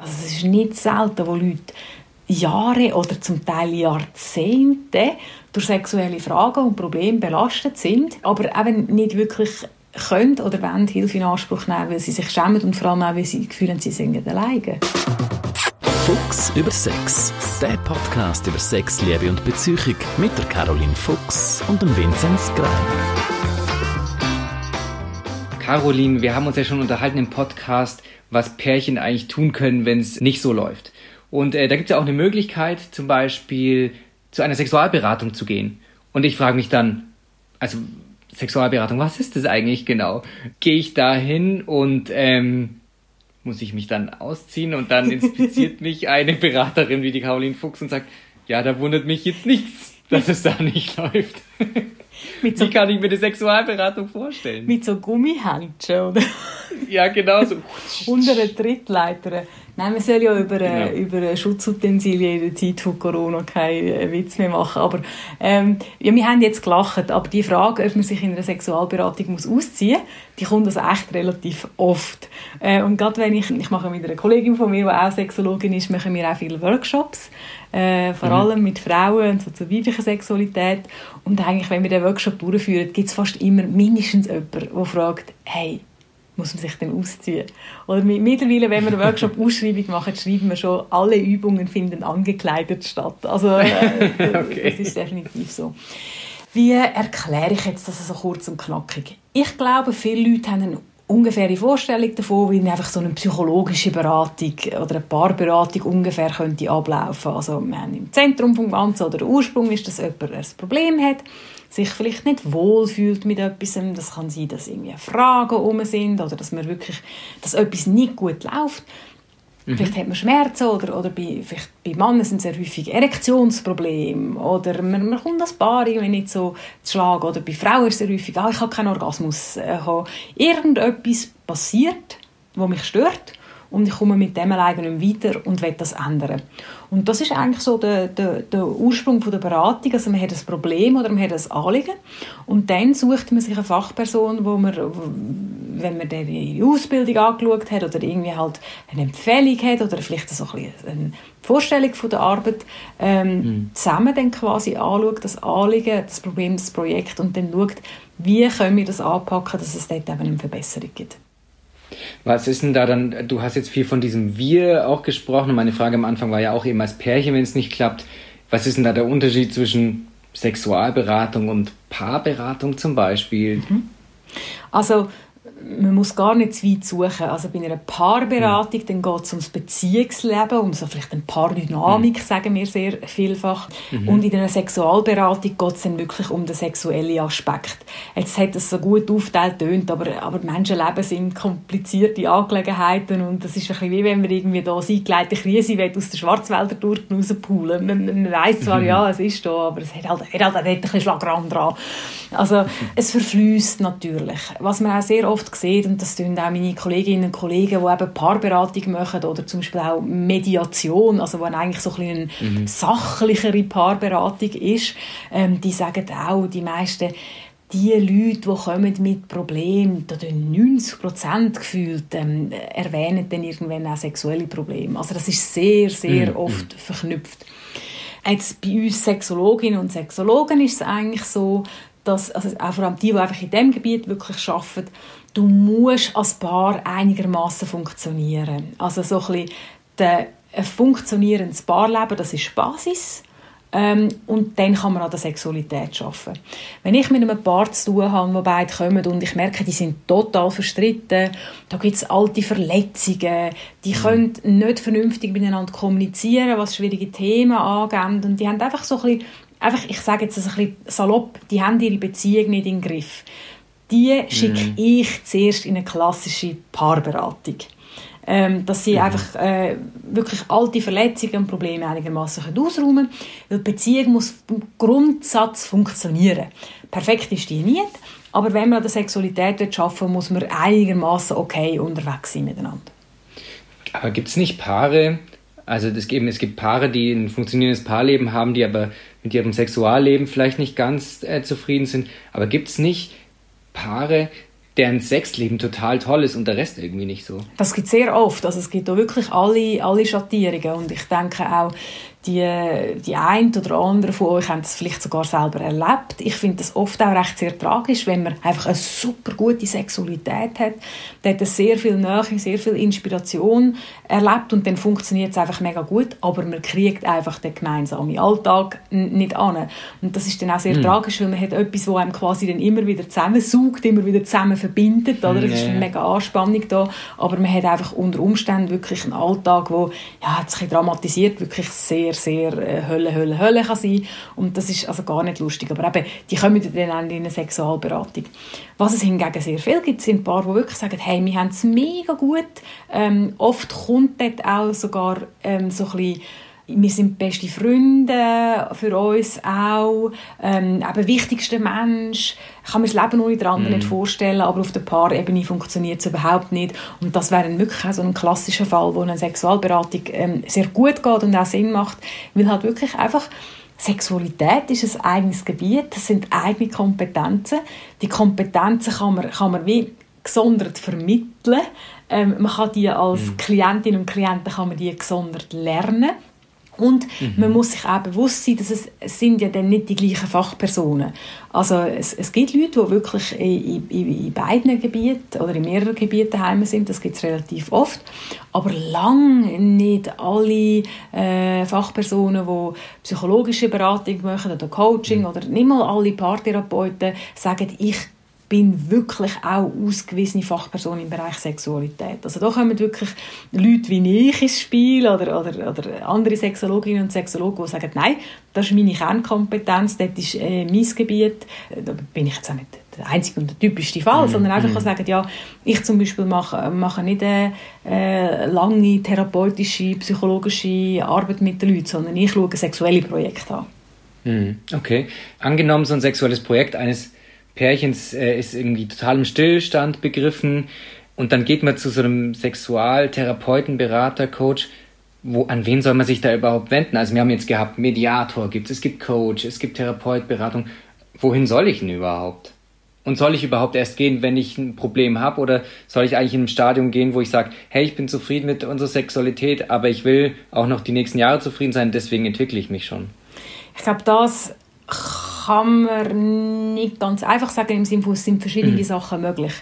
Also es ist nicht selten, wo Leute Jahre oder zum Teil Jahrzehnte durch sexuelle Fragen und Probleme belastet sind, aber eben nicht wirklich können oder wollen Hilfe in Anspruch nehmen, weil sie sich schämen und vor allem auch, weil sie haben, sie sind alleine. Fuchs über Sex. Der Podcast über Sex, Liebe und Beziehung mit der Caroline Fuchs und dem Vinzenz Grein. Caroline, wir haben uns ja schon unterhalten im Podcast, was Pärchen eigentlich tun können, wenn es nicht so läuft. Und äh, da gibt es ja auch eine Möglichkeit, zum Beispiel zu einer Sexualberatung zu gehen. Und ich frage mich dann, also Sexualberatung, was ist das eigentlich genau? Gehe ich da hin und ähm, muss ich mich dann ausziehen und dann inspiziert mich eine Beraterin wie die Caroline Fuchs und sagt, ja, da wundert mich jetzt nichts, dass es da nicht läuft. So, wie kann ich mir die Sexualberatung vorstellen? Mit so Gummihändchen, oder? Ja, genau so. Unter einer Trittleiter. Nein, man soll ja über, genau. über Schutzutensilien in der Zeit von Corona keinen äh, Witz mehr machen. Aber ähm, ja, wir haben jetzt gelacht, aber die Frage, ob man sich in einer Sexualberatung muss ausziehen muss, die kommt also echt relativ oft. Äh, und gerade wenn ich, ich mache mit einer Kollegin von mir, die auch Sexologin ist, machen wir auch viele Workshops, äh, vor mhm. allem mit Frauen, so zur weiblichen Sexualität. Und eigentlich, wenn wir den Workshop durchführen, gibt es fast immer mindestens jemanden, der fragt, hey, muss man sich dann ausziehen. Oder mittlerweile, wenn wir eine Workshop-Ausschreibung machen, schreiben wir schon, alle Übungen finden angekleidet statt. Also äh, okay. das ist definitiv so. Wie erkläre ich jetzt das so kurz und knackig? Ich glaube, viele Leute haben eine ungefähre Vorstellung davon, wie einfach so eine psychologische Beratung oder eine Paarberatung ungefähr könnte ablaufen. Also wir haben im Zentrum vom Ganzen oder der Ursprung ist, dass jemand ein Problem hat sich vielleicht nicht wohlfühlt mit etwas. Das kann sein, dass irgendwie Fragen um sind oder dass man wirklich, dass etwas nicht gut läuft. Mhm. Vielleicht hat man Schmerzen oder, oder bei, vielleicht bei Männern sind es sehr häufig Erektionsprobleme oder man, man kommt als Paar irgendwie nicht so zu schlagen oder bei Frauen ist es sehr häufig, ah, ich habe keinen Orgasmus. Äh, Irgendetwas passiert, wo mich stört und ich komme mit dem alleine nicht weiter und will das ändern. Und das ist eigentlich so der, der, der Ursprung von der Beratung. Also man hat ein Problem oder man hat ein Anliegen und dann sucht man sich eine Fachperson, wo man, wenn man ihre Ausbildung angeschaut hat oder irgendwie halt eine Empfehlung hat oder vielleicht so ein eine Vorstellung von der Arbeit, ähm, mhm. zusammen dann quasi anschaut, das Anliegen, das Problem, das Projekt und dann schaut, wie können wir das anpacken, dass es dort eben eine Verbesserung gibt. Was ist denn da dann, du hast jetzt viel von diesem Wir auch gesprochen und meine Frage am Anfang war ja auch eben als Pärchen, wenn es nicht klappt, was ist denn da der Unterschied zwischen Sexualberatung und Paarberatung zum Beispiel? Mhm. Also man muss gar nicht zu weit suchen. Also bei einer Paarberatung, mhm. dann geht es ums Beziehungsleben, um so vielleicht eine Paardynamik, mhm. sagen wir sehr vielfach. Mhm. Und in einer Sexualberatung geht es dann wirklich um den sexuellen Aspekt. Jetzt hat es so gut aufgeteilt tönt, aber, aber Menschenleben sind komplizierte Angelegenheiten und das ist ein bisschen wie wenn wir irgendwie da das eingeleitete Krise aus der Schwarzwälder durch rauspulen. Man, man weiss zwar, mhm. ja, es ist da, aber es hat halt, hat halt ein bisschen Schlagraum dran. Also es verfließt natürlich. Was man auch sehr oft sieht, und das tun auch meine Kolleginnen und Kollegen, die eben Paarberatung machen oder zum Beispiel auch Mediation, also wo eigentlich so ein bisschen eine mhm. sachlichere Paarberatung ist, ähm, die sagen auch, die meisten die Leute, die kommen mit Problemen, da 90 Prozent gefühlt ähm, erwähnen dann irgendwann auch sexuelle Probleme. Also das ist sehr, sehr mhm. oft verknüpft. Jetzt bei uns Sexologinnen und Sexologen ist es eigentlich so, dass, also auch vor allem die, die einfach in diesem Gebiet wirklich arbeiten, du musst als Paar einigermaßen funktionieren. Also so ein bisschen der, ein funktionierendes Paarleben, das ist Basis. Ähm, und dann kann man an der Sexualität arbeiten. Wenn ich mit einem Paar zu tun habe, wo beide kommen und ich merke, die sind total verstritten, da gibt es alte Verletzungen, die mhm. können nicht vernünftig miteinander kommunizieren, was schwierige Themen angeht und die haben einfach so ein bisschen einfach, ich sage jetzt ein bisschen salopp, die haben ihre Beziehung nicht im Griff. Die schicke mhm. ich zuerst in eine klassische Paarberatung. Ähm, dass sie mhm. einfach äh, wirklich alte Verletzungen und Probleme einigermaßen ausräumen können. Weil die Beziehung muss im Grundsatz funktionieren. Perfekt ist die nicht, aber wenn man an der Sexualität arbeiten muss man einigermaßen okay unterwegs sein miteinander. Aber gibt es nicht Paare, also das, eben, es gibt Paare, die ein funktionierendes Paarleben haben, die aber mit ihrem Sexualleben vielleicht nicht ganz äh, zufrieden sind. Aber gibt es nicht Paare, deren Sexleben total toll ist und der Rest irgendwie nicht so. Das gibt sehr oft. Also es gibt da wirklich alle, alle Schattierungen und ich denke auch, die, die ein oder andere von euch haben es vielleicht sogar selber erlebt. Ich finde das oft auch recht sehr tragisch, wenn man einfach eine super gute Sexualität hat, der hat sehr viel Nähe, sehr viel Inspiration erlebt und dann funktioniert es einfach mega gut, aber man kriegt einfach den gemeinsamen Alltag nicht an. Und das ist dann auch sehr mhm. tragisch, weil man hat etwas, wo einem quasi dann immer wieder zusammensaugt, immer wieder zusammen verbindet, oder? Es ist eine mega Anspannung da, aber man hat einfach unter Umständen wirklich einen Alltag, wo ja, jetzt ein dramatisiert, wirklich sehr sehr äh, Hölle, Hölle, Hölle kann sein und das ist also gar nicht lustig. Aber eben, die kommen dann in eine Sexualberatung. Was es hingegen sehr viel gibt, sind ein paar, die wirklich sagen, hey, wir haben es mega gut. Ähm, oft kommt dort auch sogar ähm, so ein bisschen wir sind beste Freunde für uns auch. Ähm, eben wichtigster Mensch. Ich kann mir das Leben ohne den anderen mm. nicht vorstellen, aber auf der Paarebene funktioniert es überhaupt nicht. Und das wäre wirklich auch so ein klassischer Fall, wo eine Sexualberatung ähm, sehr gut geht und auch Sinn macht, weil halt wirklich einfach Sexualität ist ein eigenes Gebiet, das sind eigene Kompetenzen. Die Kompetenzen kann man, kann man wie gesondert vermitteln. Ähm, man kann die als mm. Klientin und Klienten kann man die gesondert lernen. Und mhm. man muss sich auch bewusst sein, dass es, es sind ja dann nicht die gleichen Fachpersonen. Also es, es gibt Leute, die wirklich in, in, in beiden Gebieten oder in mehreren Gebieten daheim sind, das gibt es relativ oft, aber lang nicht alle äh, Fachpersonen, die psychologische Beratung machen oder Coaching mhm. oder nicht mal alle Paartherapeuten sagen, ich bin wirklich auch ausgewiesene Fachperson im Bereich Sexualität. Also da kommen wirklich Leute wie ich ins Spiel oder, oder, oder andere Sexologinnen und Sexologen, die sagen, nein, das ist meine Kernkompetenz, das ist äh, mein Gebiet. Da bin ich jetzt auch nicht der einzige und der typischste Fall, mm, sondern einfach mm. sagen, ja, ich zum Beispiel mache, mache nicht eine äh, lange therapeutische, psychologische Arbeit mit den Leuten, sondern ich schaue sexuelle Projekte an. Mm, okay. Angenommen, so ein sexuelles Projekt eines Pärchens äh, ist irgendwie total im Stillstand begriffen und dann geht man zu so einem Sexualtherapeuten, Berater, Coach. Wo, an wen soll man sich da überhaupt wenden? Also wir haben jetzt gehabt, Mediator gibt es, es gibt Coach, es gibt Therapeut, Beratung. Wohin soll ich denn überhaupt? Und soll ich überhaupt erst gehen, wenn ich ein Problem habe? Oder soll ich eigentlich in einem Stadium gehen, wo ich sage, hey, ich bin zufrieden mit unserer Sexualität, aber ich will auch noch die nächsten Jahre zufrieden sein, deswegen entwickle ich mich schon? Ich glaube, das kann man nicht ganz einfach sagen, im Sinne von, es sind verschiedene mhm. Sachen möglich.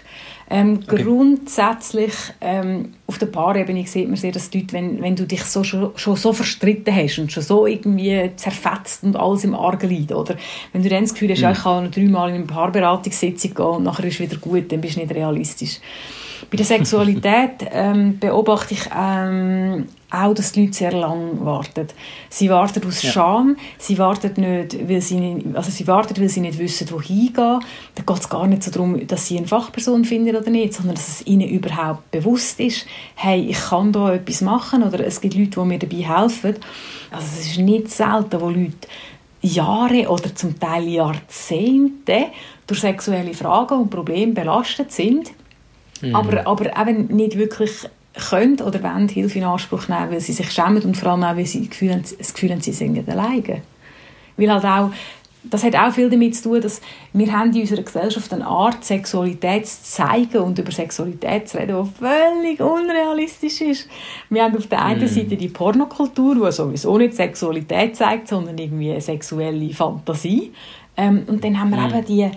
Ähm, okay. Grundsätzlich ähm, auf der Paarebene sieht man sehr, dass die Leute, wenn, wenn du dich so, schon, schon so verstritten hast und schon so irgendwie zerfetzt und alles im Argen liegt, oder? Wenn du dann das Gefühl hast, mhm. ja, ich kann noch dreimal in eine Paarberatungssitzung gehen und nachher ist es wieder gut, dann bist du nicht realistisch. Bei der Sexualität ähm, beobachte ich ähm, auch, dass die Leute sehr lange warten. Sie warten aus ja. Scham, sie warten nicht, weil sie nicht, also sie warten, weil sie nicht wissen, wohin gehen. Da geht es gar nicht so darum, dass sie eine Fachperson finden oder nicht, sondern dass es ihnen überhaupt bewusst ist, hey, ich kann da etwas machen oder es gibt Leute, die mir dabei helfen. Also es ist nicht selten, wo Leute Jahre oder zum Teil Jahrzehnte durch sexuelle Fragen und Probleme belastet sind, mhm. aber, aber eben nicht wirklich können oder wollen Hilfe in Anspruch nehmen, weil sie sich schämen und vor allem auch, weil sie das Gefühl, das Gefühl haben, sie sind alleine. Weil halt auch, das hat auch viel damit zu tun, dass wir haben in unserer Gesellschaft eine Art, Sexualität zu zeigen und über Sexualität zu reden, die völlig unrealistisch ist. Wir haben auf der einen mm. Seite die Pornokultur, die sowieso nicht Sexualität zeigt, sondern irgendwie eine sexuelle Fantasie. Ähm, und dann haben wir mm. eben die,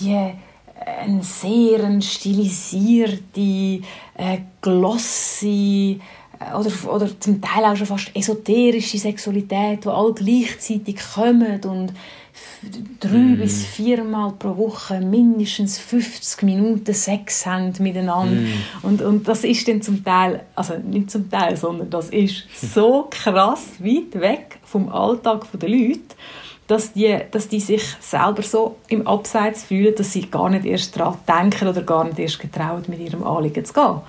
die eine sehr stilisierte, äh, glossy äh, oder, oder zum Teil auch schon fast esoterische Sexualität, wo alle gleichzeitig kommen und drei mm. bis viermal pro Woche mindestens 50 Minuten Sex haben miteinander. Mm. Und, und das ist dann zum Teil, also nicht zum Teil, sondern das ist so krass weit weg vom Alltag der Leute dass die, dass die sich selber so im Abseits fühlen, dass sie gar nicht erst daran denken oder gar nicht erst getraut, mit ihrem Anliegen zu gehen.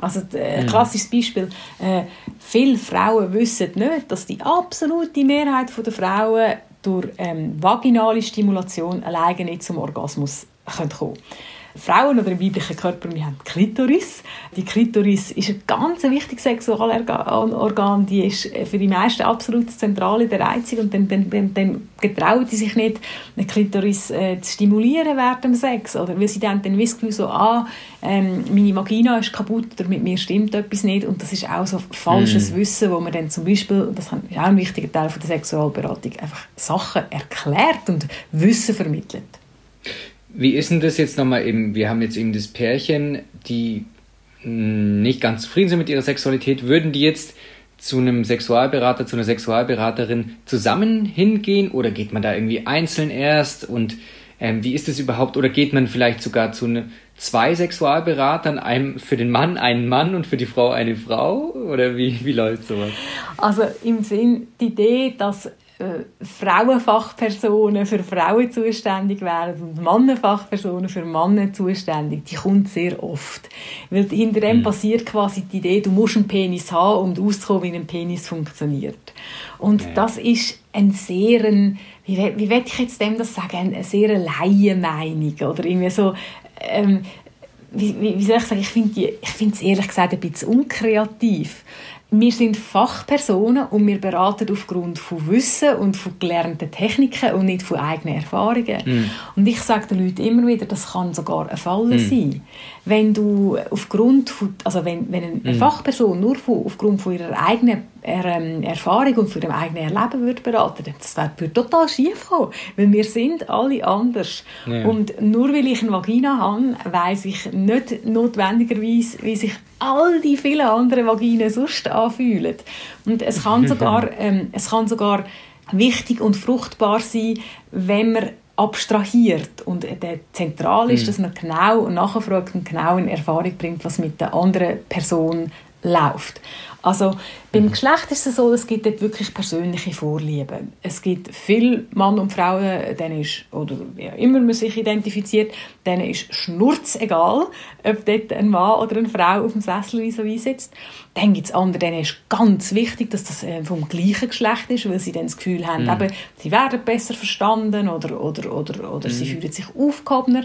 Also ein mhm. klassisches Beispiel, äh, viele Frauen wissen nicht, dass die absolute Mehrheit der Frauen durch ähm, vaginale Stimulation alleine nicht zum Orgasmus kommen können. Frauen oder im weiblichen Körper, wir haben die Klitoris. Die Klitoris ist ein ganz wichtiges Sexualorgan, die ist für die meisten absolut zentral in der Reizung und dann, dann, dann, dann getrauen die sich nicht, eine Klitoris äh, zu stimulieren während dem Sex, oder weil sie dann, dann wissen so, ah, ähm, meine Vagina ist kaputt oder mit mir stimmt etwas nicht und das ist auch so falsches mm. Wissen, wo man dann zum Beispiel, das ist auch ein wichtiger Teil von der Sexualberatung, einfach Sachen erklärt und Wissen vermittelt. Wie ist denn das jetzt nochmal eben, wir haben jetzt eben das Pärchen, die nicht ganz zufrieden sind mit ihrer Sexualität, würden die jetzt zu einem Sexualberater, zu einer Sexualberaterin zusammen hingehen oder geht man da irgendwie einzeln erst? Und ähm, wie ist es überhaupt? Oder geht man vielleicht sogar zu ne, zwei Sexualberatern, einem für den Mann einen Mann und für die Frau eine Frau? Oder wie, wie läuft sowas? Also im Sinn, die Idee, dass Frauenfachpersonen für Frauen zuständig werden und Mannenfachpersonen für Männer zuständig, die kommt sehr oft. Weil hinter dem mhm. passiert quasi die Idee, du musst einen Penis haben, um auszukommen, wie ein Penis funktioniert. Und ja. das ist ein sehr, ein, wie, wie will ich jetzt dem das sagen, eine sehr Laienmeinung oder irgendwie so, ähm, wie, wie, soll ich sagen, ich finde es ehrlich gesagt ein bisschen unkreativ wir sind Fachpersonen und wir beraten aufgrund von Wissen und von gelernten Techniken und nicht von eigenen Erfahrungen. Mm. Und ich sage den Leuten immer wieder, das kann sogar ein Fall mm. sein. Wenn du aufgrund von, also wenn, wenn eine mm. Fachperson nur von, aufgrund von ihrer eigenen ähm, Erfahrung und von ihrem eigenen Erleben würde beraten, das würde total schief kommen, weil wir sind alle anders. Ja. Und nur weil ich eine Vagina habe, weiß ich nicht notwendigerweise, wie sich all die vielen anderen Vaginen sonst anfühlen. Und es kann sogar, ähm, es kann sogar wichtig und fruchtbar sein, wenn man abstrahiert und der zentral ist, mhm. dass man genau nachfragt und genau in Erfahrung bringt, was mit der anderen Person läuft. Also beim mhm. Geschlecht ist es so, es gibt dort wirklich persönliche Vorlieben. Es gibt viele Männer und Frauen, denen ist, oder wie immer man sich identifiziert, denen ist schnurzegal, ob dort ein Mann oder eine Frau auf dem Sessel vis à sitzt. Dann gibt es andere, denen ist ganz wichtig, dass das äh, vom gleichen Geschlecht ist, weil sie dann das Gefühl haben, mhm. eben, sie werden besser verstanden oder, oder, oder, oder mhm. sie fühlen sich aufgehobener.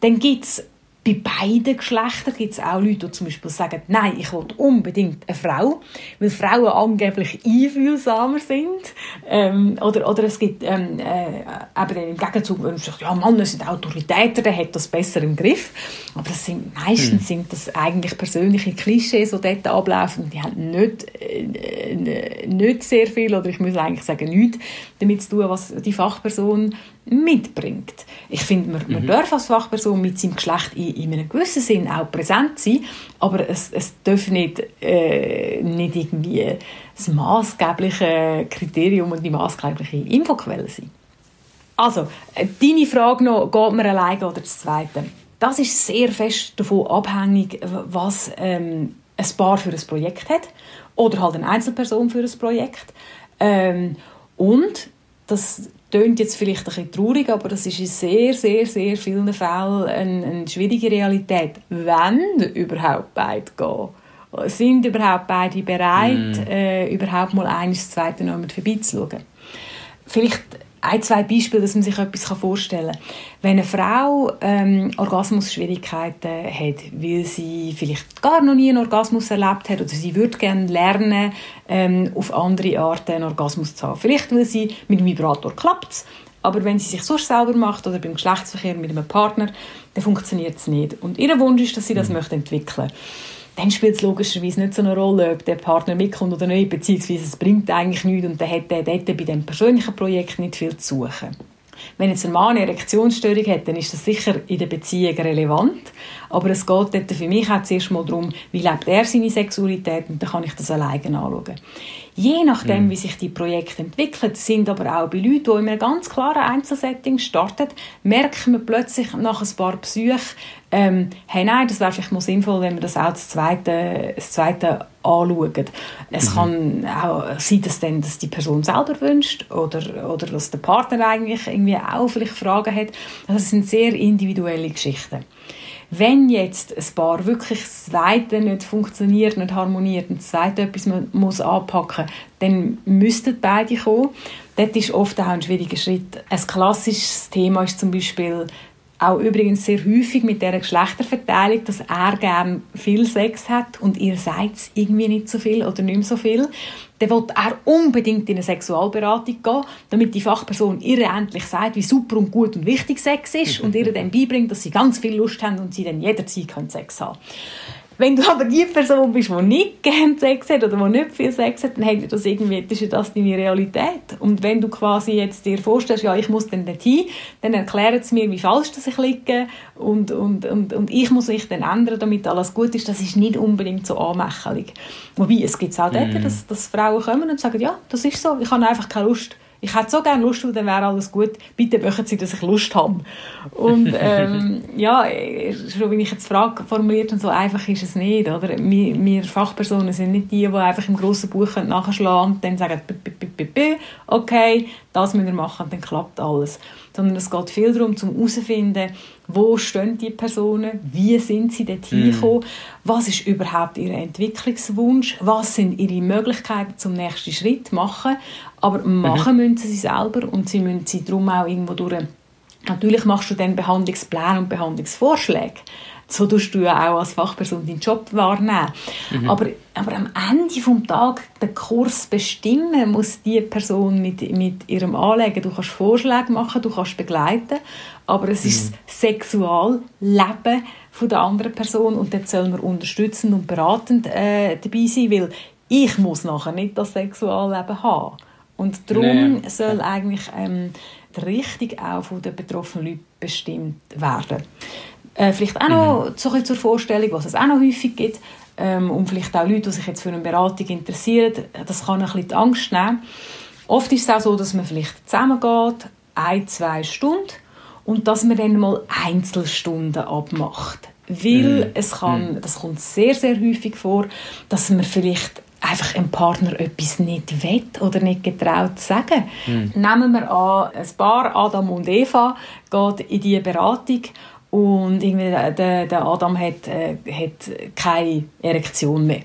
Dann gibt es bei beiden Geschlechtern gibt es auch Leute, die zum Beispiel sagen, nein, ich will unbedingt eine Frau, weil Frauen angeblich einfühlsamer sind. Ähm, oder, oder es gibt ähm, äh, eben im Gegenzug, wenn man sagt, ja, Männer sind Autoritäter, der hat das besser im Griff. Aber das sind, meistens hm. sind das eigentlich persönliche Klischees, die dort ablaufen. Die haben nicht, äh, nicht sehr viel, oder ich muss eigentlich sagen, nichts damit zu tun, was die Fachperson mitbringt. Ich finde, man, man mhm. darf als Fachperson mit seinem Geschlecht in, in einem gewissen Sinn auch präsent sein, aber es, es darf nicht, äh, nicht irgendwie das maßgebliche Kriterium und die maßgebliche Infoquelle sein. Also, äh, deine Frage noch, geht man alleine oder das Zweite? Das ist sehr fest davon abhängig, was ähm, ein Paar für ein Projekt hat oder halt eine Einzelperson für ein Projekt. Ähm, und das klingt jetzt vielleicht ein bisschen traurig, aber das ist in sehr, sehr, sehr vielen Fällen eine, eine schwierige Realität, wenn überhaupt beide gehen. Sind überhaupt beide bereit, mm. äh, überhaupt mal eines zweite noch vorbeizuschauen? Vielleicht ein, zwei Beispiele, dass man sich etwas vorstellen kann. Wenn eine Frau ähm, Orgasmusschwierigkeiten hat, weil sie vielleicht gar noch nie einen Orgasmus erlebt hat oder sie würde gerne lernen, ähm, auf andere Arten einen Orgasmus zu haben. Vielleicht, weil sie mit dem Vibrator klappt aber wenn sie sich sonst selber macht oder beim Geschlechtsverkehr mit einem Partner, dann funktioniert es nicht. Und ihr Wunsch ist, dass sie das mhm. möchte entwickeln möchte dann spielt es logischerweise nicht so eine Rolle, ob der Partner mitkommt oder nicht, beziehungsweise es bringt eigentlich nichts und dann hat er dort bei diesem persönlichen Projekt nicht viel zu suchen. Wenn jetzt ein Mann eine Erektionsstörung hat, dann ist das sicher in der Beziehung relevant. Aber es geht dort für mich auch zuerst mal darum, wie lebt er seine Sexualität und dann kann ich das alleine anschauen. Je nachdem, mhm. wie sich die Projekte entwickeln, sind aber auch bei Leuten, die in einem ganz klaren Einzelsetting starten, merkt man plötzlich nach ein paar Psyche, ähm, hey, nein, das wäre vielleicht mal sinnvoll, wenn wir das auch das zweite, das zweite anschauen. Es mhm. kann auch sein, dass, dann, dass die Person selber wünscht oder, oder dass der Partner eigentlich irgendwie auch vielleicht Fragen hat. Also das sind sehr individuelle Geschichten. Wenn jetzt ein Paar wirklich das Zweite nicht funktioniert, nicht harmoniert und das Zweite etwas muss anpacken dann müssten beide kommen. Dort ist oft auch ein schwieriger Schritt. Ein klassisches Thema ist zum Beispiel auch übrigens sehr häufig mit der Geschlechterverteilung, dass er gerne viel Sex hat und ihr seid irgendwie nicht so viel oder nicht mehr so viel. Dann will er unbedingt in eine Sexualberatung gehen, damit die Fachperson ihr endlich sagt, wie super und gut und wichtig Sex ist und ihr dann beibringt, dass sie ganz viel Lust haben und sie dann jederzeit Sex haben können. Wenn du aber die Person bist, die nicht gerne Sex hat oder die nicht viel Sex hat, dann hat das irgendwie, das ist das deine Realität. Und wenn du quasi jetzt dir vorstellst, ja, ich muss dann dorthin, dann erklären sie mir, wie falsch das ich liege und, und, und, und ich muss mich dann ändern, damit alles gut ist. Das ist nicht unbedingt so anmächelig. Wobei, es gibt auch dort, mm. dass, dass Frauen kommen und sagen, ja, das ist so, ich habe einfach keine Lust ich hätte so gerne Lust, und dann wäre alles gut. Bitte möchten Sie, dass ich Lust habe. Und ähm, ja, schon wenn ich jetzt die Frage formuliert und so einfach ist es nicht, oder? Wir, wir Fachpersonen sind nicht die, die einfach im grossen Buch nachschlagen und dann sagen, okay, das müssen wir machen, dann klappt alles. Sondern es geht viel darum, zum herauszufinden, wo stehen die Personen, wie sind sie dort mhm. hingekommen, was ist überhaupt ihr Entwicklungswunsch, was sind ihre Möglichkeiten zum nächsten Schritt machen, aber machen mhm. müssen sie selber und sie müssen sie darum auch irgendwo durch Natürlich machst du dann Behandlungspläne und Behandlungsvorschläge. So tust du ja auch als Fachperson deinen Job wahrnehmen. Mhm. Aber, aber am Ende des Tages den Kurs bestimmen muss die Person mit, mit ihrem Anliegen. Du kannst Vorschläge machen, du kannst begleiten, aber es mhm. ist das Sexualleben von der anderen Person und dort soll man unterstützend und beratend äh, dabei sein, weil ich muss nachher nicht das Sexualleben haben. Und darum nee. soll eigentlich ähm, die Richtung auch von den betroffenen Leuten bestimmt werden. Äh, vielleicht auch noch mhm. so zur Vorstellung, was es auch noch häufig gibt, ähm, und vielleicht auch Leute, die sich jetzt für eine Beratung interessieren, das kann ein bisschen die Angst nehmen. Oft ist es auch so, dass man vielleicht zusammengeht, ein, zwei Stunden, und dass man dann mal Einzelstunden abmacht. Weil mhm. es kann, mhm. das kommt sehr, sehr häufig vor, dass man vielleicht einfach einem Partner etwas nicht will oder nicht getraut zu sagen. Mhm. Nehmen wir an, ein Paar, Adam und Eva, geht in diese Beratung und irgendwie der, der Adam hat, äh, hat keine Erektion mehr.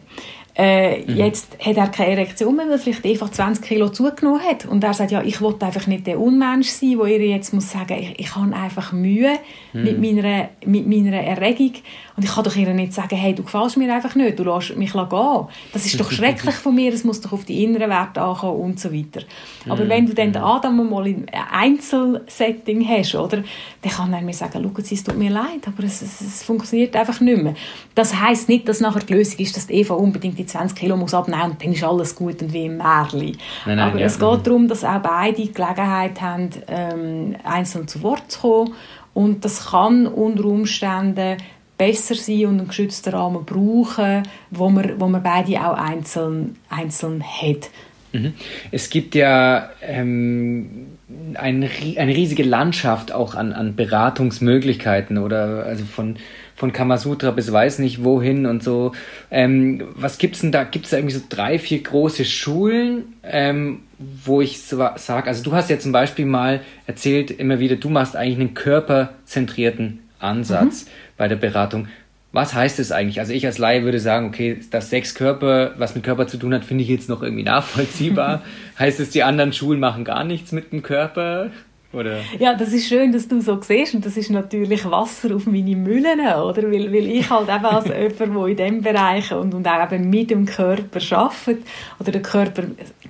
Äh, mhm. Jetzt hat er keine Erektion mehr, weil vielleicht einfach 20 Kilo zugenommen hat. Und er sagt, ja, ich will einfach nicht der Unmensch sein, wo ihr jetzt muss sagen, ich, ich habe einfach Mühe mhm. mit, meiner, mit meiner Erregung. Und ich kann doch ihr nicht sagen, hey, du gefällst mir einfach nicht, du lässt mich gehen. Das ist doch schrecklich von mir, es muss doch auf die inneren Werte ankommen und so weiter. Aber mhm. wenn du dann den Adam mal in Einzelsetting hast, oder, dann kann er mir sagen, schau, es tut mir leid, aber es, es, es funktioniert einfach nicht mehr. Das heisst nicht, dass nachher die Lösung ist, dass Eva unbedingt die 20 Kilo muss abnehmen und dann ist alles gut und wie im Märchen. Nein, nein, aber ja. es geht darum, dass auch beide die Gelegenheit haben, ähm, einzeln zu Wort zu kommen und das kann unter Umständen besser sein und einen geschützten Rahmen brauchen, wo man, wo man beide auch einzeln, einzeln hat. Mhm. Es gibt ja ähm, ein, eine riesige Landschaft auch an, an Beratungsmöglichkeiten oder also von, von Kamasutra bis weiß nicht wohin und so. Ähm, was gibt's denn da? Gibt es da irgendwie so drei, vier große Schulen, ähm, wo ich sage, also du hast ja zum Beispiel mal erzählt immer wieder, du machst eigentlich einen körperzentrierten Ansatz mhm. bei der Beratung. Was heißt das eigentlich? Also ich als Laie würde sagen, okay, das Sex Körper, was mit Körper zu tun hat, finde ich jetzt noch irgendwie nachvollziehbar. heißt es, die anderen Schulen machen gar nichts mit dem Körper? Oder? Ja, das ist schön, dass du so siehst und das ist natürlich Wasser auf meine Mühlen, oder? Weil, weil ich halt eben als jemand, der in diesem Bereich und, und auch eben mit dem Körper arbeitet oder den Körper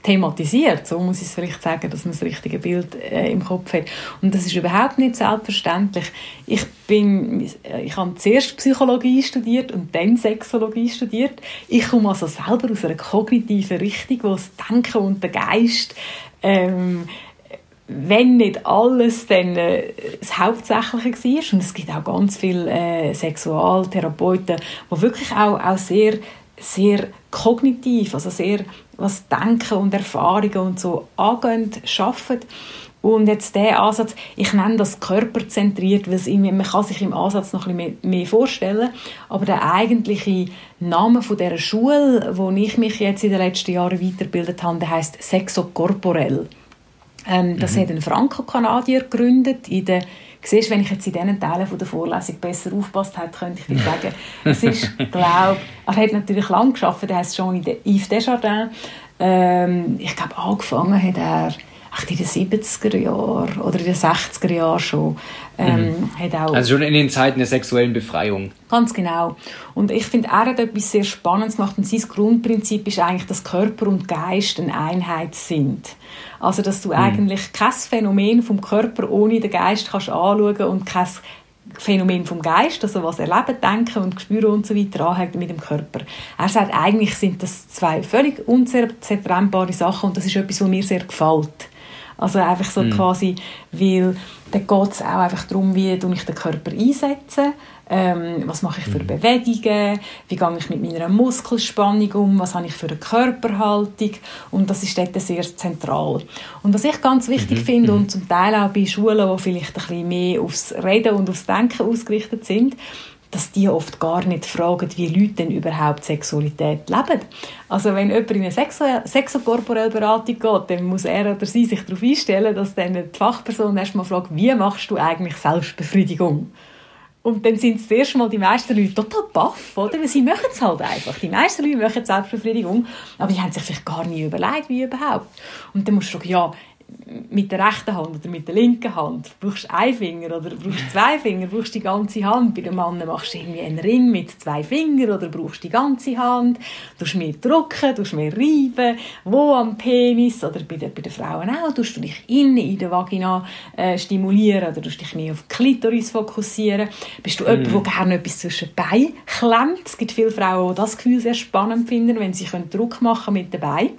thematisiert, so muss ich es vielleicht sagen, dass man das richtige Bild äh, im Kopf hat. Und das ist überhaupt nicht selbstverständlich. Ich bin, ich habe zuerst Psychologie studiert und dann Sexologie studiert. Ich komme also selber aus einer kognitiven Richtung, wo das Denken und der Geist ähm, wenn nicht alles, dann äh, das Hauptsächliche war. Und es gibt auch ganz viele äh, Sexualtherapeuten, die wirklich auch, auch sehr, sehr kognitiv, also sehr was Denken und Erfahrungen und so angehen, arbeiten. Und jetzt der Ansatz, ich nenne das körperzentriert, weil man kann sich im Ansatz noch ein bisschen mehr, mehr vorstellen, aber der eigentliche Name von dieser Schule, wo ich mich jetzt in den letzten Jahren weitergebildet habe, der heißt Sexokorporell. Ähm, das mhm. hat ein Franco-Kanadier gegründet. In der, siehst, wenn ich jetzt in diesen Teilen von der Vorlesung besser aufpasst hätte, könnte ich dir sagen, es ist, glaube er hat natürlich lang geschafft, er heißt Jean-Yves Desjardins. Ähm, ich glaube, angefangen hat er in den 70er Jahren oder in den 60er Jahren schon. Ähm, mhm. hat auch also schon in den Zeiten der sexuellen Befreiung. Ganz genau. Und ich finde, er hat etwas sehr Spannendes gemacht und sein Grundprinzip ist eigentlich, dass Körper und Geist eine Einheit sind. Also, dass du mhm. eigentlich kein Phänomen vom Körper ohne den Geist kannst anschauen und kein Phänomen vom Geist, also was Erleben, Denken und Spüren und so weiter anhängt mit dem Körper. Er sagt, eigentlich sind das zwei völlig unzertrennbare Sachen und das ist etwas, was mir sehr gefällt. Also einfach so mm. quasi, weil dann geht es auch einfach darum, wie ich den Körper einsetze ähm, was mache ich für mhm. Bewegungen, wie gehe ich mit meiner Muskelspannung um, was habe ich für eine Körperhaltung und das ist dort sehr zentral. Und was ich ganz wichtig mhm. finde und mhm. zum Teil auch bei Schulen, die vielleicht ein bisschen mehr aufs Reden und aufs Denken ausgerichtet sind, dass die oft gar nicht fragen, wie Leute denn überhaupt Sexualität leben. Also wenn jemand in eine Sexo sexokorporelle Beratung geht, dann muss er oder sie sich darauf einstellen, dass dann die Fachperson erstmal fragt, wie machst du eigentlich Selbstbefriedigung? Und dann sind es mal die meisten Leute total baff, oder? Weil sie machen es halt einfach. Die meisten Leute machen Selbstbefriedigung, aber die haben sich vielleicht gar nie überlegt, wie überhaupt. Und dann musst du sagen, ja, mit der rechten Hand oder mit der linken Hand? Brauchst du einen Finger oder brauchst du zwei Finger? Brauchst du die ganze Hand? Bei den Männern machst du irgendwie einen Ring mit zwei Fingern oder brauchst du die ganze Hand? Du mehr drücken, du mehr reiben? Wo am Penis? Oder bei den, bei den Frauen auch? Du dich innen in der Vagina äh, stimulieren oder tust dich mehr auf die Klitoris fokussieren? Bist du mm. jemand, der gerne etwas zwischen Beinen klemmt? Es gibt viele Frauen, die das Gefühl sehr spannend finden, wenn sie Druck machen mit den Beinen.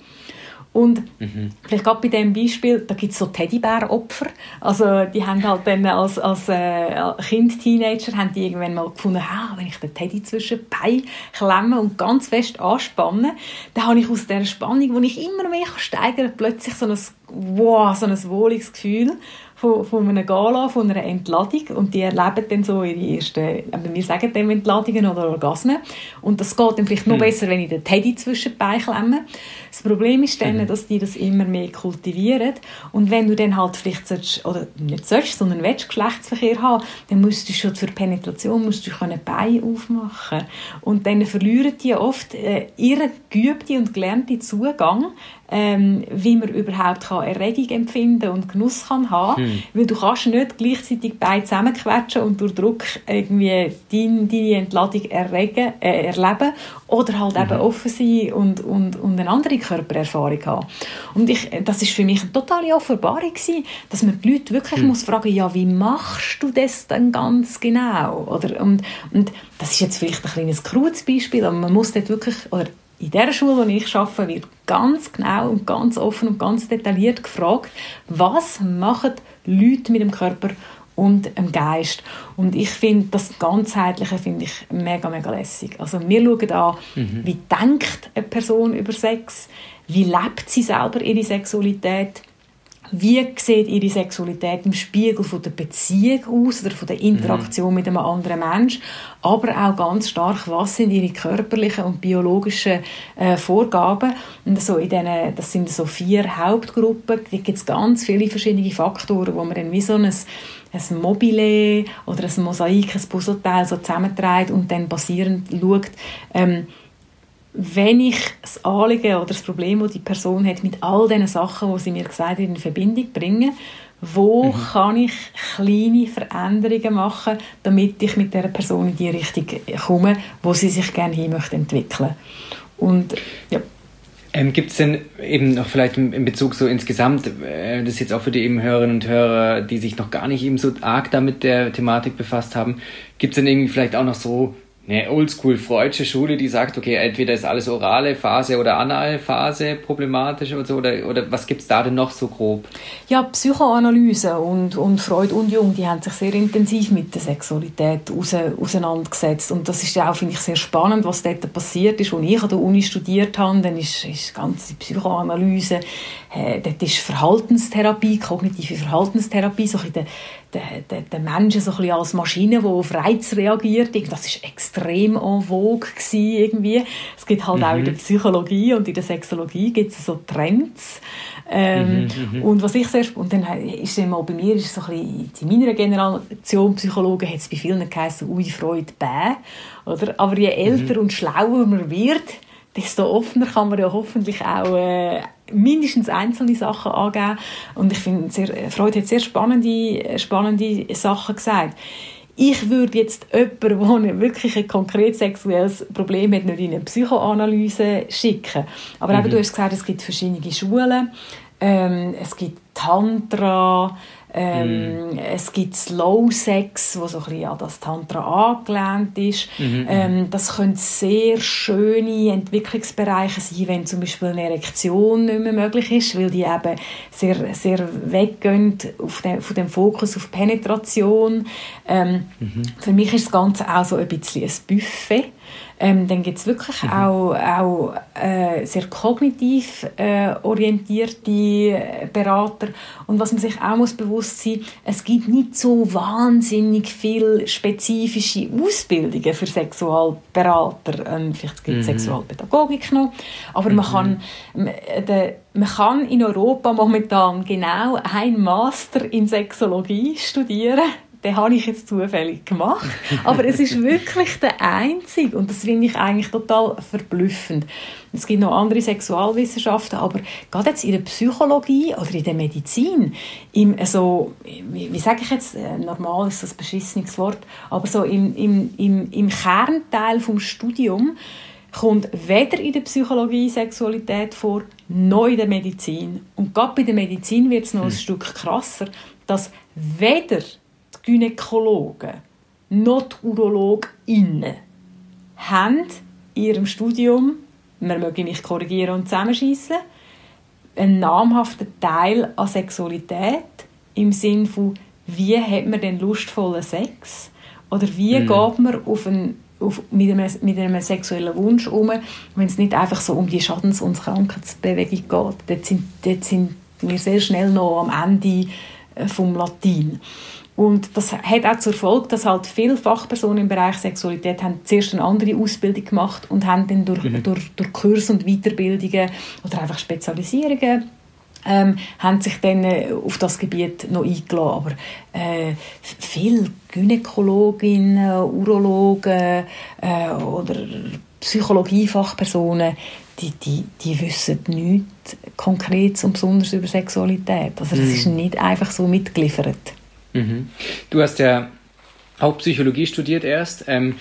Und mhm. vielleicht gerade bei diesem Beispiel, da gibt es so Teddybär-Opfer. Also die haben halt dann als, als äh, Kind, Teenager, haben die irgendwann mal gefunden, ah, wenn ich den Teddy zwischen die Beine klemme und ganz fest anspanne, dann habe ich aus dieser Spannung, die ich immer mehr steigern plötzlich so ein, wow, so ein wohliges Gefühl von, von einer Gala, von einer Entladung und die erleben dann so ihre ersten, wir sagen dem Entladungen oder Orgasmen und das geht dann vielleicht noch hm. besser, wenn ich den Teddy zwischen die klemme. Das Problem ist dann, mhm. dass die das immer mehr kultivieren und wenn du dann halt vielleicht sollst, oder nicht sollst, sondern willst Geschlechtsverkehr haben, dann musst du schon für Penetration musst du können Beine aufmachen und dann verlieren die oft äh, ihren geübten und gelernten Zugang ähm, wie man überhaupt kann Erregung empfinden und Genuss kann haben hm. weil du kannst nicht gleichzeitig beide zusammenquetschen und durch Druck irgendwie deine, deine Entladung erregen, äh, erleben oder halt mhm. eben offen sein und, und, und eine andere Körpererfahrung haben. Und ich, das ist für mich eine totale Offenbarung gewesen, dass man die Leute wirklich hm. muss fragen, ja, wie machst du das denn ganz genau? Oder, und, und das ist jetzt vielleicht ein kleines Kurzbeispiel, aber man muss dort wirklich, oder in der Schule, wo ich arbeite, wird ganz genau und ganz offen und ganz detailliert gefragt, was machen Leute mit dem Körper und dem Geist. Und ich finde das Ganzheitliche finde ich mega, mega lässig. Also wir schauen an, mhm. wie denkt eine Person über Sex, wie lebt sie selber ihre Sexualität, wie sieht ihre Sexualität im Spiegel von der Beziehung aus oder von der Interaktion mhm. mit einem anderen Menschen, aber auch ganz stark, was sind ihre körperlichen und biologischen äh, Vorgaben. Und so in denen, das sind so vier Hauptgruppen, da gibt es ganz viele verschiedene Faktoren, wo man dann wie so ein ein Mobile oder ein Mosaik, ein Puzzleteil so zusammenträgt und dann basierend schaut, ähm, wenn ich das Anliegen oder das Problem, das die Person hat, mit all diesen Sachen, die sie mir gesagt hat, in Verbindung bringe, wo mhm. kann ich kleine Veränderungen machen, damit ich mit der Person in die Richtung komme, wo sie sich gerne hin möchte entwickeln. Und ja. Ähm, Gibt es denn eben noch vielleicht in Bezug so insgesamt, äh, das ist jetzt auch für die eben Hörerinnen und Hörer, die sich noch gar nicht eben so arg damit der Thematik befasst haben, gibt es denn irgendwie vielleicht auch noch so eine oldschool-freudsche Schule, die sagt, okay, entweder ist alles orale Phase oder anale Phase problematisch oder so, oder, oder was gibt es da denn noch so grob? Ja, Psychoanalyse und, und Freud und Jung, die haben sich sehr intensiv mit der Sexualität auseinandergesetzt und das ist ja auch, finde ich, sehr spannend, was dort passiert ist. Als ich an der Uni studiert habe, dann ist, ist ganze Psychoanalyse, äh, dort ist Verhaltenstherapie, kognitive Verhaltenstherapie, so ein der, der, der, der Menschen so ein als Maschine, die auf Reiz reagiert. Das ist extrem en vogue irgendwie. Es gibt halt mhm. auch in der mhm. Psychologie und in der Sexologie gibt es so Trends. Ähm, mhm, mhm, und was ich sehr und dann ist immer bei mir ist so ein bisschen, in meiner Generation Psychologen hat es bei vielen geheißen Ui Freud bäh oder aber je älter mhm. und schlauer man wird desto offener kann man ja hoffentlich auch äh, mindestens einzelne Sachen angeben. Und ich finde, Freud hat sehr spannende, spannende Sachen gesagt ich würde jetzt jemanden, der wirklich ein konkret sexuelles Problem hat, nicht in eine Psychoanalyse schicken. Aber mhm. eben, du hast gesagt, es gibt verschiedene Schulen. Ähm, es gibt Tantra, ähm, mm. Es gibt Slow Sex, wo so ein bisschen an das Tantra angelehnt ist. Mm -hmm. ähm, das können sehr schöne Entwicklungsbereiche sein, wenn zum Beispiel eine Erektion nicht mehr möglich ist, weil die eben sehr, sehr weggehen auf den, von dem Fokus auf Penetration. Ähm, mm -hmm. Für mich ist das Ganze auch so ein bisschen ein Buffet. Ähm, dann gibt es wirklich mhm. auch, auch äh, sehr kognitiv äh, orientierte Berater. Und was man sich auch muss bewusst sein es gibt nicht so wahnsinnig viele spezifische Ausbildungen für Sexualberater. Ähm, vielleicht gibt es mhm. Sexualpädagogik noch. Aber mhm. man, kann, de, man kann in Europa momentan genau ein Master in Sexologie studieren den habe ich jetzt zufällig gemacht. Aber es ist wirklich der einzige und das finde ich eigentlich total verblüffend. Es gibt noch andere Sexualwissenschaften, aber gerade jetzt in der Psychologie oder in der Medizin, im, so, wie, wie sage ich jetzt, äh, normal ist das ein beschissenes Wort, aber so im, im, im, im Kernteil vom Studium kommt weder in der Psychologie Sexualität vor, noch in der Medizin. Und gerade bei der Medizin wird es noch ein hm. Stück krasser, dass weder Gynäkologen, noch die UrologInnen haben in ihrem Studium, man möge mich korrigieren und zusammenschießen, einen namhaften Teil an Sexualität im Sinne von, wie hat man den lustvollen Sex? Oder wie mhm. geht man auf einen, auf, mit, einem, mit einem sexuellen Wunsch um, wenn es nicht einfach so um die Schadens- und Krankheitsbewegung geht. Dort sind, dort sind wir sehr schnell noch am Ende äh, vom Latin. Und das hat auch zur Folge, dass halt viele Fachpersonen im Bereich Sexualität haben zuerst eine andere Ausbildung gemacht und haben dann durch, mhm. durch, durch Kurse und Weiterbildungen oder einfach Spezialisierungen ähm, haben sich dann äh, auf das Gebiet noch eingeladen. Aber äh, viele Gynäkologinnen, Urologen äh, oder Psychologiefachpersonen, die, die, die wissen nichts Konkretes und besonders über Sexualität. Also das mhm. ist nicht einfach so mitgeliefert. Mhm. Du hast ja auch Psychologie studiert erst. Ähm,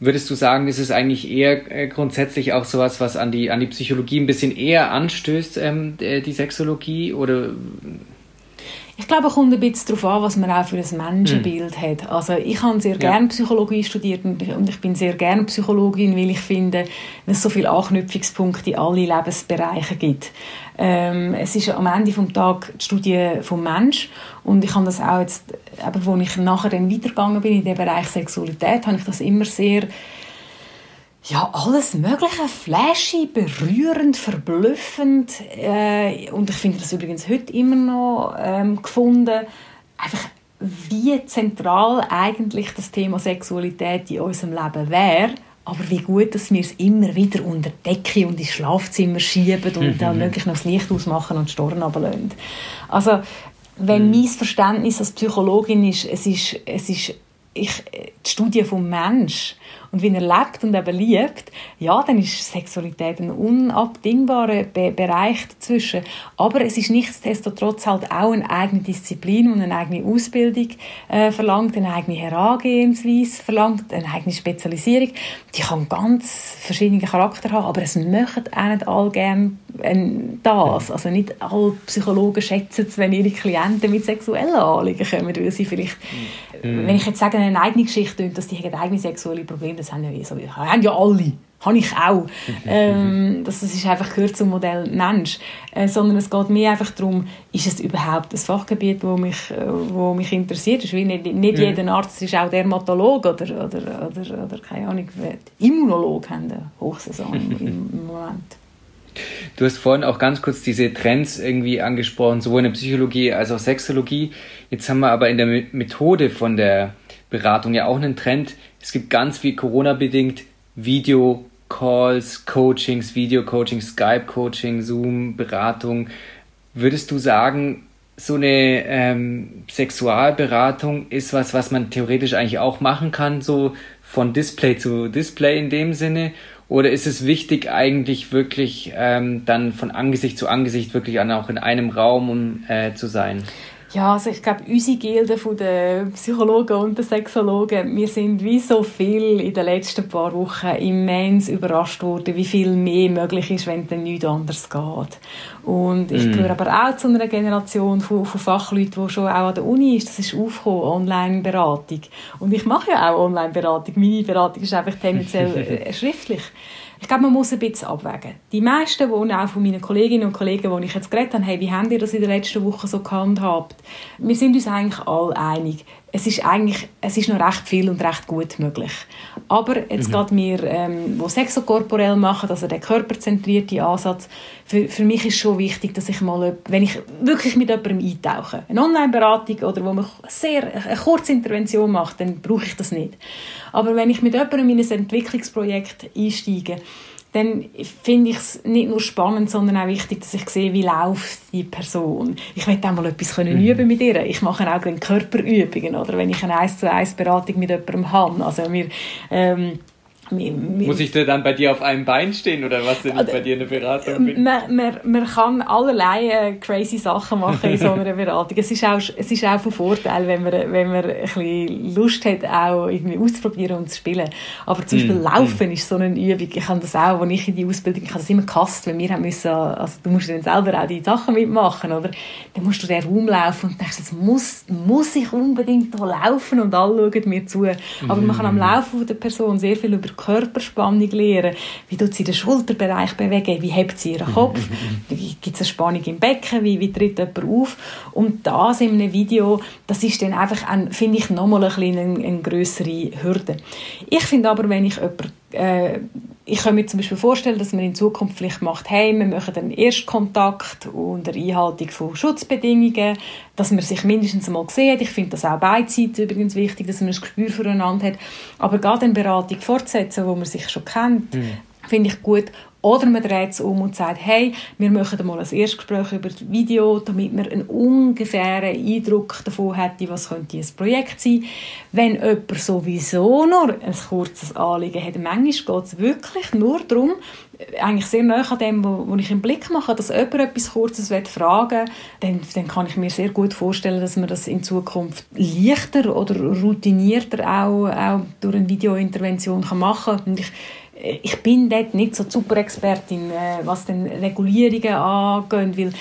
würdest du sagen, ist es eigentlich eher äh, grundsätzlich auch sowas, was an die, an die Psychologie ein bisschen eher anstößt, ähm, die Sexologie? Oder ich glaube, es kommt ein bisschen darauf an, was man auch für ein Menschenbild mhm. hat. Also ich habe sehr gerne Psychologie studiert und ich bin sehr gerne Psychologin, weil ich finde, dass es so viele Anknüpfungspunkte in alle Lebensbereiche gibt. Ähm, es ist am Ende des Tages die Studie vom Mensch und ich habe das auch jetzt, eben, als ich nachher dann weitergegangen bin in den Bereich Sexualität, habe ich das immer sehr ja, alles Mögliche, flashy, berührend, verblüffend. Äh, und ich finde das übrigens heute immer noch ähm, gefunden, einfach wie zentral eigentlich das Thema Sexualität in unserem Leben wäre. Aber wie gut, dass wir es immer wieder unter Decke und ins Schlafzimmer schieben und dann möglichst noch das Licht ausmachen und die Storen runterlassen. Also, wenn mhm. mein Verständnis als Psychologin ist, es ist, es ist ich, die Studie vom Mensch und wie er lebt und eben liebt, ja, dann ist Sexualität ein unabdingbarer Be Bereich dazwischen. Aber es ist nichtsdestotrotz halt auch eine eigene Disziplin und eine eigene Ausbildung äh, verlangt, eine eigene Herangehensweise verlangt, eine eigene Spezialisierung. Die kann ganz verschiedene Charakter haben, aber es möchten auch nicht alle gerne äh, das. Also nicht alle Psychologen schätzen es, wenn ihre Klienten mit sexuellen Anliegen kommen, weil sie vielleicht, mhm. wenn ich jetzt sage, eine eigene Geschichte, dass die eigene sexuelle Probleme das haben ja, so, haben ja alle. Habe ich auch. ähm, das, das ist einfach gehört zum Modell Mensch. Äh, sondern es geht mir einfach darum, ist es überhaupt ein Fachgebiet, das mich, äh, wo mich interessiert? Ist wie nicht, nicht ja. jeder Arzt ist auch Dermatolog oder, oder, oder, oder keine Ahnung, Immunolog haben eine Hochsaison im Moment. Du hast vorhin auch ganz kurz diese Trends irgendwie angesprochen, sowohl in der Psychologie als auch Sexologie. Jetzt haben wir aber in der Methode von der Beratung ja auch einen Trend, es gibt ganz viel Corona-bedingt Video-Calls, Coachings, Video-Coaching, Skype-Coaching, Zoom-Beratung. Würdest du sagen, so eine ähm, Sexualberatung ist was, was man theoretisch eigentlich auch machen kann, so von Display zu Display in dem Sinne? Oder ist es wichtig, eigentlich wirklich ähm, dann von Angesicht zu Angesicht wirklich auch in einem Raum um, äh, zu sein? Ja, also ich glaube, unsere Gilde von den Psychologen und den Sexologen, wir sind wie so viel in den letzten paar Wochen immens überrascht worden, wie viel mehr möglich ist, wenn dann nichts anderes geht. Und ich mm. gehöre aber auch zu einer Generation von, von Fachleuten, die schon auch an der Uni ist, das ist aufgekommen, Online-Beratung. Und ich mache ja auch Online-Beratung. Meine Beratung ist einfach tendenziell äh, schriftlich. Ich glaube, man muss ein bisschen abwägen. Die meisten, die auch von meinen Kolleginnen und Kollegen, die ich jetzt geredet habe, hey, wie haben ihr das in den letzten Wochen so gehandhabt? Wir sind uns eigentlich alle einig. Es ist eigentlich, es ist noch recht viel und recht gut möglich. Aber jetzt mhm. gerade wir, ähm, die sexokorporell machen, also der körperzentrierte Ansatz, für, für mich ist schon wichtig, dass ich mal, wenn ich wirklich mit jemandem eintauche, eine Online-Beratung oder wo man sehr, eine kurze Intervention macht, dann brauche ich das nicht. Aber wenn ich mit jemandem in ein Entwicklungsprojekt einsteige, dann finde ich es nicht nur spannend, sondern auch wichtig, dass ich sehe, wie läuft die Person. Ich möchte auch mal etwas können mhm. üben mit ihr. Ich mache auch Körperübungen, oder wenn ich eine 1 zu 1 Beratung mit jemandem habe. Also wir, ähm, muss ich da dann bei dir auf einem Bein stehen oder was denn ich bei dir eine Beratung bin? Man, man, man kann allerlei äh, crazy Sachen machen in so einer Beratung. Es ist auch, es ist auch von Vorteil, wenn man, wenn man ein bisschen Lust hat, auch irgendwie auszuprobieren und zu spielen. Aber zum Beispiel mm. Laufen mm. ist so eine Übung. Ich habe das auch, als ich in die Ausbildung, ich habe das immer gehasst, wenn wir haben müssen, also du musst dann selber auch die Sachen mitmachen, oder? Dann musst du den Raum laufen und denkst, jetzt muss, muss ich unbedingt da laufen und alle schauen mir zu. Aber man kann am Laufen der Person sehr viel über Körperspannung lernen. Wie tut sie den Schulterbereich bewegen? Wie hebt sie ihren Kopf? Gibt es eine Spannung im Becken? Wie, wie tritt jemand auf? Und das in einem Video, das ist dann einfach, finde ich, nochmal ein eine, eine grössere Hürde. Ich finde aber, wenn ich jemanden äh, ich kann mir zum Beispiel vorstellen, dass man in Zukunft vielleicht macht, hey, wir machen einen Erstkontakt unter Einhaltung von Schutzbedingungen, dass man sich mindestens einmal sieht. Ich finde das auch beidseitig übrigens wichtig, dass man ein Gespür füreinander hat. Aber gerade eine Beratung fortsetzen, wo man sich schon kennt, mhm. finde ich gut. Oder man dreht es um und sagt, hey, wir machen mal ein Erstgespräch über das Video, damit man einen ungefähren Eindruck davon hätte, was könnte ein Projekt sein. Wenn jemand sowieso nur ein kurzes Anliegen hat, manchmal geht es wirklich nur darum, eigentlich sehr nah an dem, was ich im Blick mache, dass jemand etwas Kurzes fragen will, dann, dann kann ich mir sehr gut vorstellen, dass man das in Zukunft leichter oder routinierter auch, auch durch eine Videointervention machen kann. Und ich, ich bin dort nicht so super Expertin, äh, was den Regulierungen angeht, weil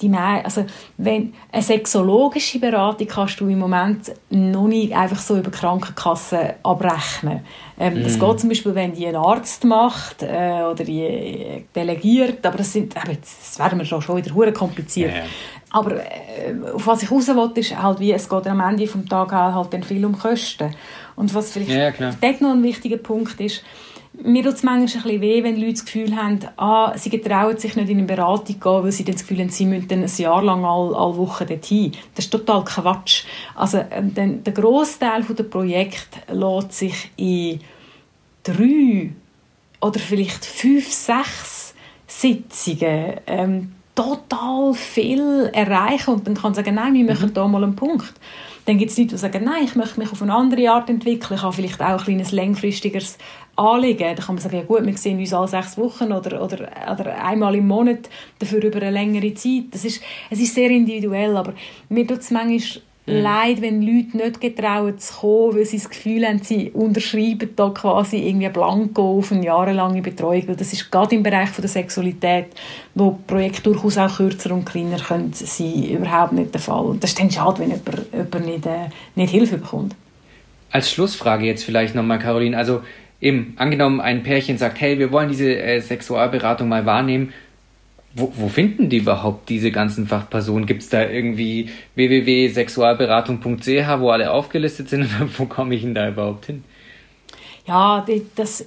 die also wenn eine sexologische Beratung kannst du im Moment noch nicht einfach so über Krankenkassen abrechnen. Ähm, mm. Das geht zum Beispiel, wenn die ein Arzt macht äh, oder die delegiert, aber das sind, aber das wäre mir schon, wieder hure kompliziert. Ja. Aber äh, auf was ich raus will, ist halt, wie es geht am Ende des Tages halt dann viel um Kosten. Und was vielleicht ja, dort noch ein wichtiger Punkt ist, mir tut es manchmal ein bisschen weh, wenn Leute das Gefühl haben, ah, sie getrauen sich nicht in eine Beratung zu gehen, weil sie dann das Gefühl haben, sie müssen dann ein Jahr lang alle, alle Wochen dorthin. Das ist total Quatsch. Also ähm, der Großteil der Projekte lässt sich in drei oder vielleicht fünf, sechs Sitzungen ähm, total viel erreichen und dann kann man sagen, nein, wir machen mhm. da mal einen Punkt. Dann gibt es Leute, die sagen, nein, ich möchte mich auf eine andere Art entwickeln, ich habe vielleicht auch ein kleines längfristigeres Anliegen. Da kann man sagen, ja gut, wir sehen uns alle sechs Wochen oder, oder, oder einmal im Monat, dafür über eine längere Zeit. Das ist, es ist sehr individuell, aber mir tut es manchmal Mhm. leid, wenn Leute nicht getrauen zu kommen, weil sie das Gefühl haben, sie unterschreiben da quasi irgendwie Blanko auf eine jahrelange Betreuung, weil das ist gerade im Bereich von der Sexualität, wo Projekte durchaus auch kürzer und kleiner können sein, überhaupt nicht der Fall. Und das ist dann schade, wenn jemand, jemand nicht, äh, nicht Hilfe bekommt. Als Schlussfrage jetzt vielleicht nochmal, Caroline, also eben angenommen ein Pärchen sagt, hey, wir wollen diese äh, Sexualberatung mal wahrnehmen, wo, wo finden die überhaupt diese ganzen Fachpersonen? Gibt es da irgendwie www.sexualberatung.ch, wo alle aufgelistet sind oder wo komme ich denn da überhaupt hin? Ja, das,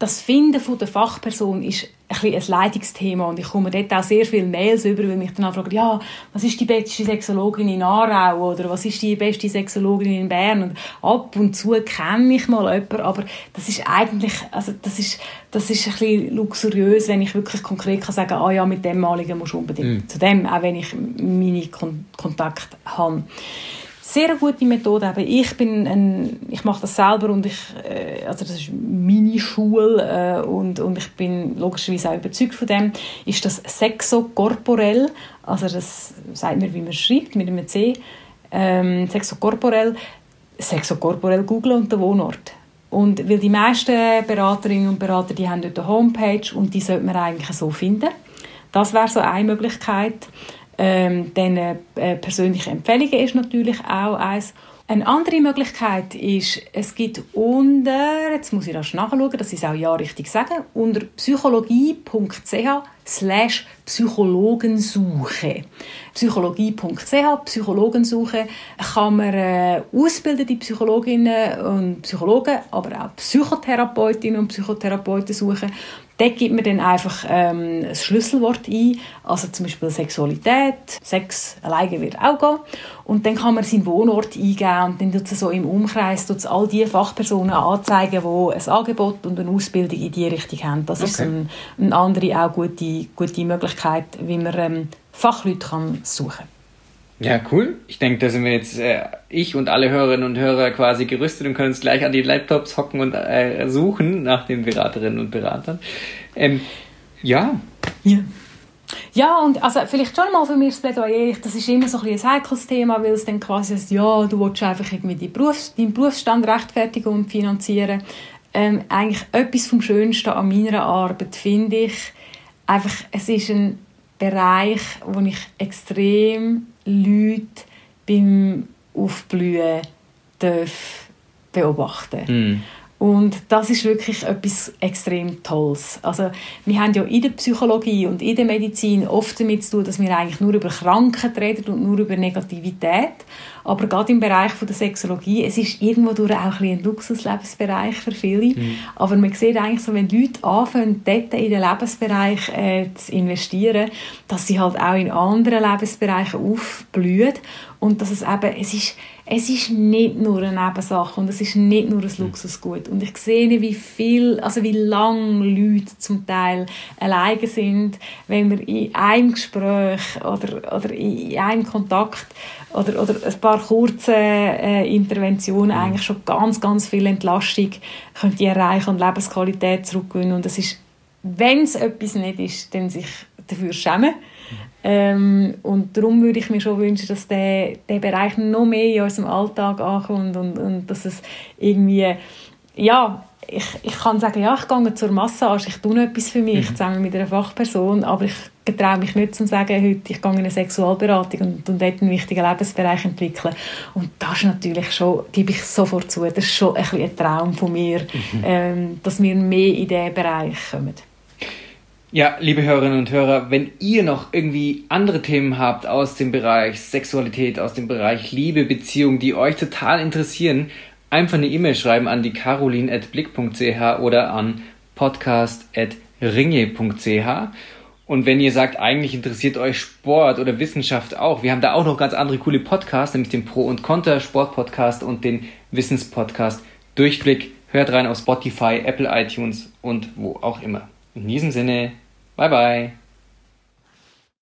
das Finden von der Fachperson ist ein, ein Leitungsthema und ich komme dort auch sehr viele Mails über, weil mich dann fragen, ja, was ist die beste Sexologin in Aarau oder was ist die beste Sexologin in Bern und ab und zu kenne ich mal jemanden, aber das ist eigentlich, also das ist, das ist ein bisschen luxuriös, wenn ich wirklich konkret kann sagen, ah ja, mit dem Maligen musst du unbedingt mm. zu dem, auch wenn ich meine Kon Kontakte habe. Sehr gute Methode. Aber ich bin ein, ich mache das selber und ich, äh, also das ist meine Schule äh, und, und ich bin logischerweise auch überzeugt von dem, ist das Sexokorporell, also das sagt mir, wie man schreibt, mit einem C, ähm, Sexokorporell, Sexokorporell googlen und den Wohnort. Und weil die meisten Beraterinnen und Berater, die haben dort eine Homepage und die sollte man eigentlich so finden. Das wäre so eine Möglichkeit. Ähm, dann äh, persönliche Empfehlungen ist natürlich auch eins. Eine andere Möglichkeit ist, es gibt unter, jetzt muss ich das nachschauen, dass ich es auch ja richtig sagen, unter psychologie.ch slash Psychologensuche. Psychologie.ch, Psychologensuche, kann man äh, ausgebildete Psychologinnen und Psychologen, aber auch Psychotherapeutinnen und Psychotherapeuten suchen. Dort gibt man dann einfach ähm, ein Schlüsselwort ein, also zum Beispiel Sexualität, Sex alleine wird auch gehen. Und dann kann man seinen Wohnort eingeben und dann tut es so im Umkreis tut's all die Fachpersonen anzeigen, die ein Angebot und eine Ausbildung in diese Richtung haben. Das okay. ist eine, eine andere, auch gute, gute Möglichkeit, wie man ähm, Fachleute kann suchen kann. Ja, cool. Ich denke, da sind wir jetzt, äh, ich und alle Hörerinnen und Hörer quasi gerüstet und können uns gleich an die Laptops hocken und äh, suchen nach den Beraterinnen und Beratern. Ähm, ja. Ja. Ja, und also vielleicht schon mal für mich das Plädoyer, das ist immer so ein, ein heikles Thema, weil es dann quasi ist, ja, du willst einfach irgendwie deinen, Berufs-, deinen Berufsstand rechtfertigen und finanzieren. Ähm, eigentlich etwas vom Schönsten an meiner Arbeit finde ich, einfach, es ist ein Bereich, wo ich extrem Leute beim Aufblühen darf beobachten mm. Und das ist wirklich etwas extrem Tolles. Also, wir haben ja in der Psychologie und in der Medizin oft damit zu tun, dass wir eigentlich nur über Krankheit reden und nur über Negativität. Aber gerade im Bereich von der Sexologie, es ist irgendwo durch auch ein, ein Luxuslebensbereich für viele. Mhm. Aber man sieht eigentlich so, wenn Leute anfangen, dort in den Lebensbereich äh, zu investieren, dass sie halt auch in anderen Lebensbereichen aufblühen und dass es eben, es ist, es ist nicht nur eine Nebensache und es ist nicht nur ein Luxusgut. Und ich sehe, wie viel, also wie lange Leute zum Teil alleine sind, wenn wir in einem Gespräch oder, oder in einem Kontakt oder, oder ein paar kurze äh, Interventionen mhm. eigentlich schon ganz, ganz viel Entlastung können die erreichen und Lebensqualität zurückgewinnen. Und es ist, wenn es etwas nicht ist, dann sich dafür schämen. Ähm, und darum würde ich mir schon wünschen, dass der, der Bereich noch mehr in unserem Alltag ankommt und, und dass es irgendwie, ja, ich, ich kann sagen, ja, ich gehe zur Massage, ich tue etwas für mich mhm. zusammen mit einer Fachperson, aber ich traue mich nicht zu sagen, heute ich gehe in eine Sexualberatung und, und dort einen wichtigen Lebensbereich entwickeln. Und das ist natürlich schon, gebe ich sofort zu, das ist schon ein, ein Traum von mir, mhm. ähm, dass wir mehr in diesen Bereich kommen. Ja, liebe Hörerinnen und Hörer, wenn ihr noch irgendwie andere Themen habt aus dem Bereich Sexualität, aus dem Bereich Liebe, Beziehung, die euch total interessieren, einfach eine E-Mail schreiben an die carolin.blick.ch oder an podcast.ringe.ch. Und wenn ihr sagt, eigentlich interessiert euch Sport oder Wissenschaft auch, wir haben da auch noch ganz andere coole Podcasts, nämlich den Pro und Contra Sport Podcast und den Wissenspodcast Durchblick. Hört rein auf Spotify, Apple iTunes und wo auch immer. In diesem Sinne, bye bye.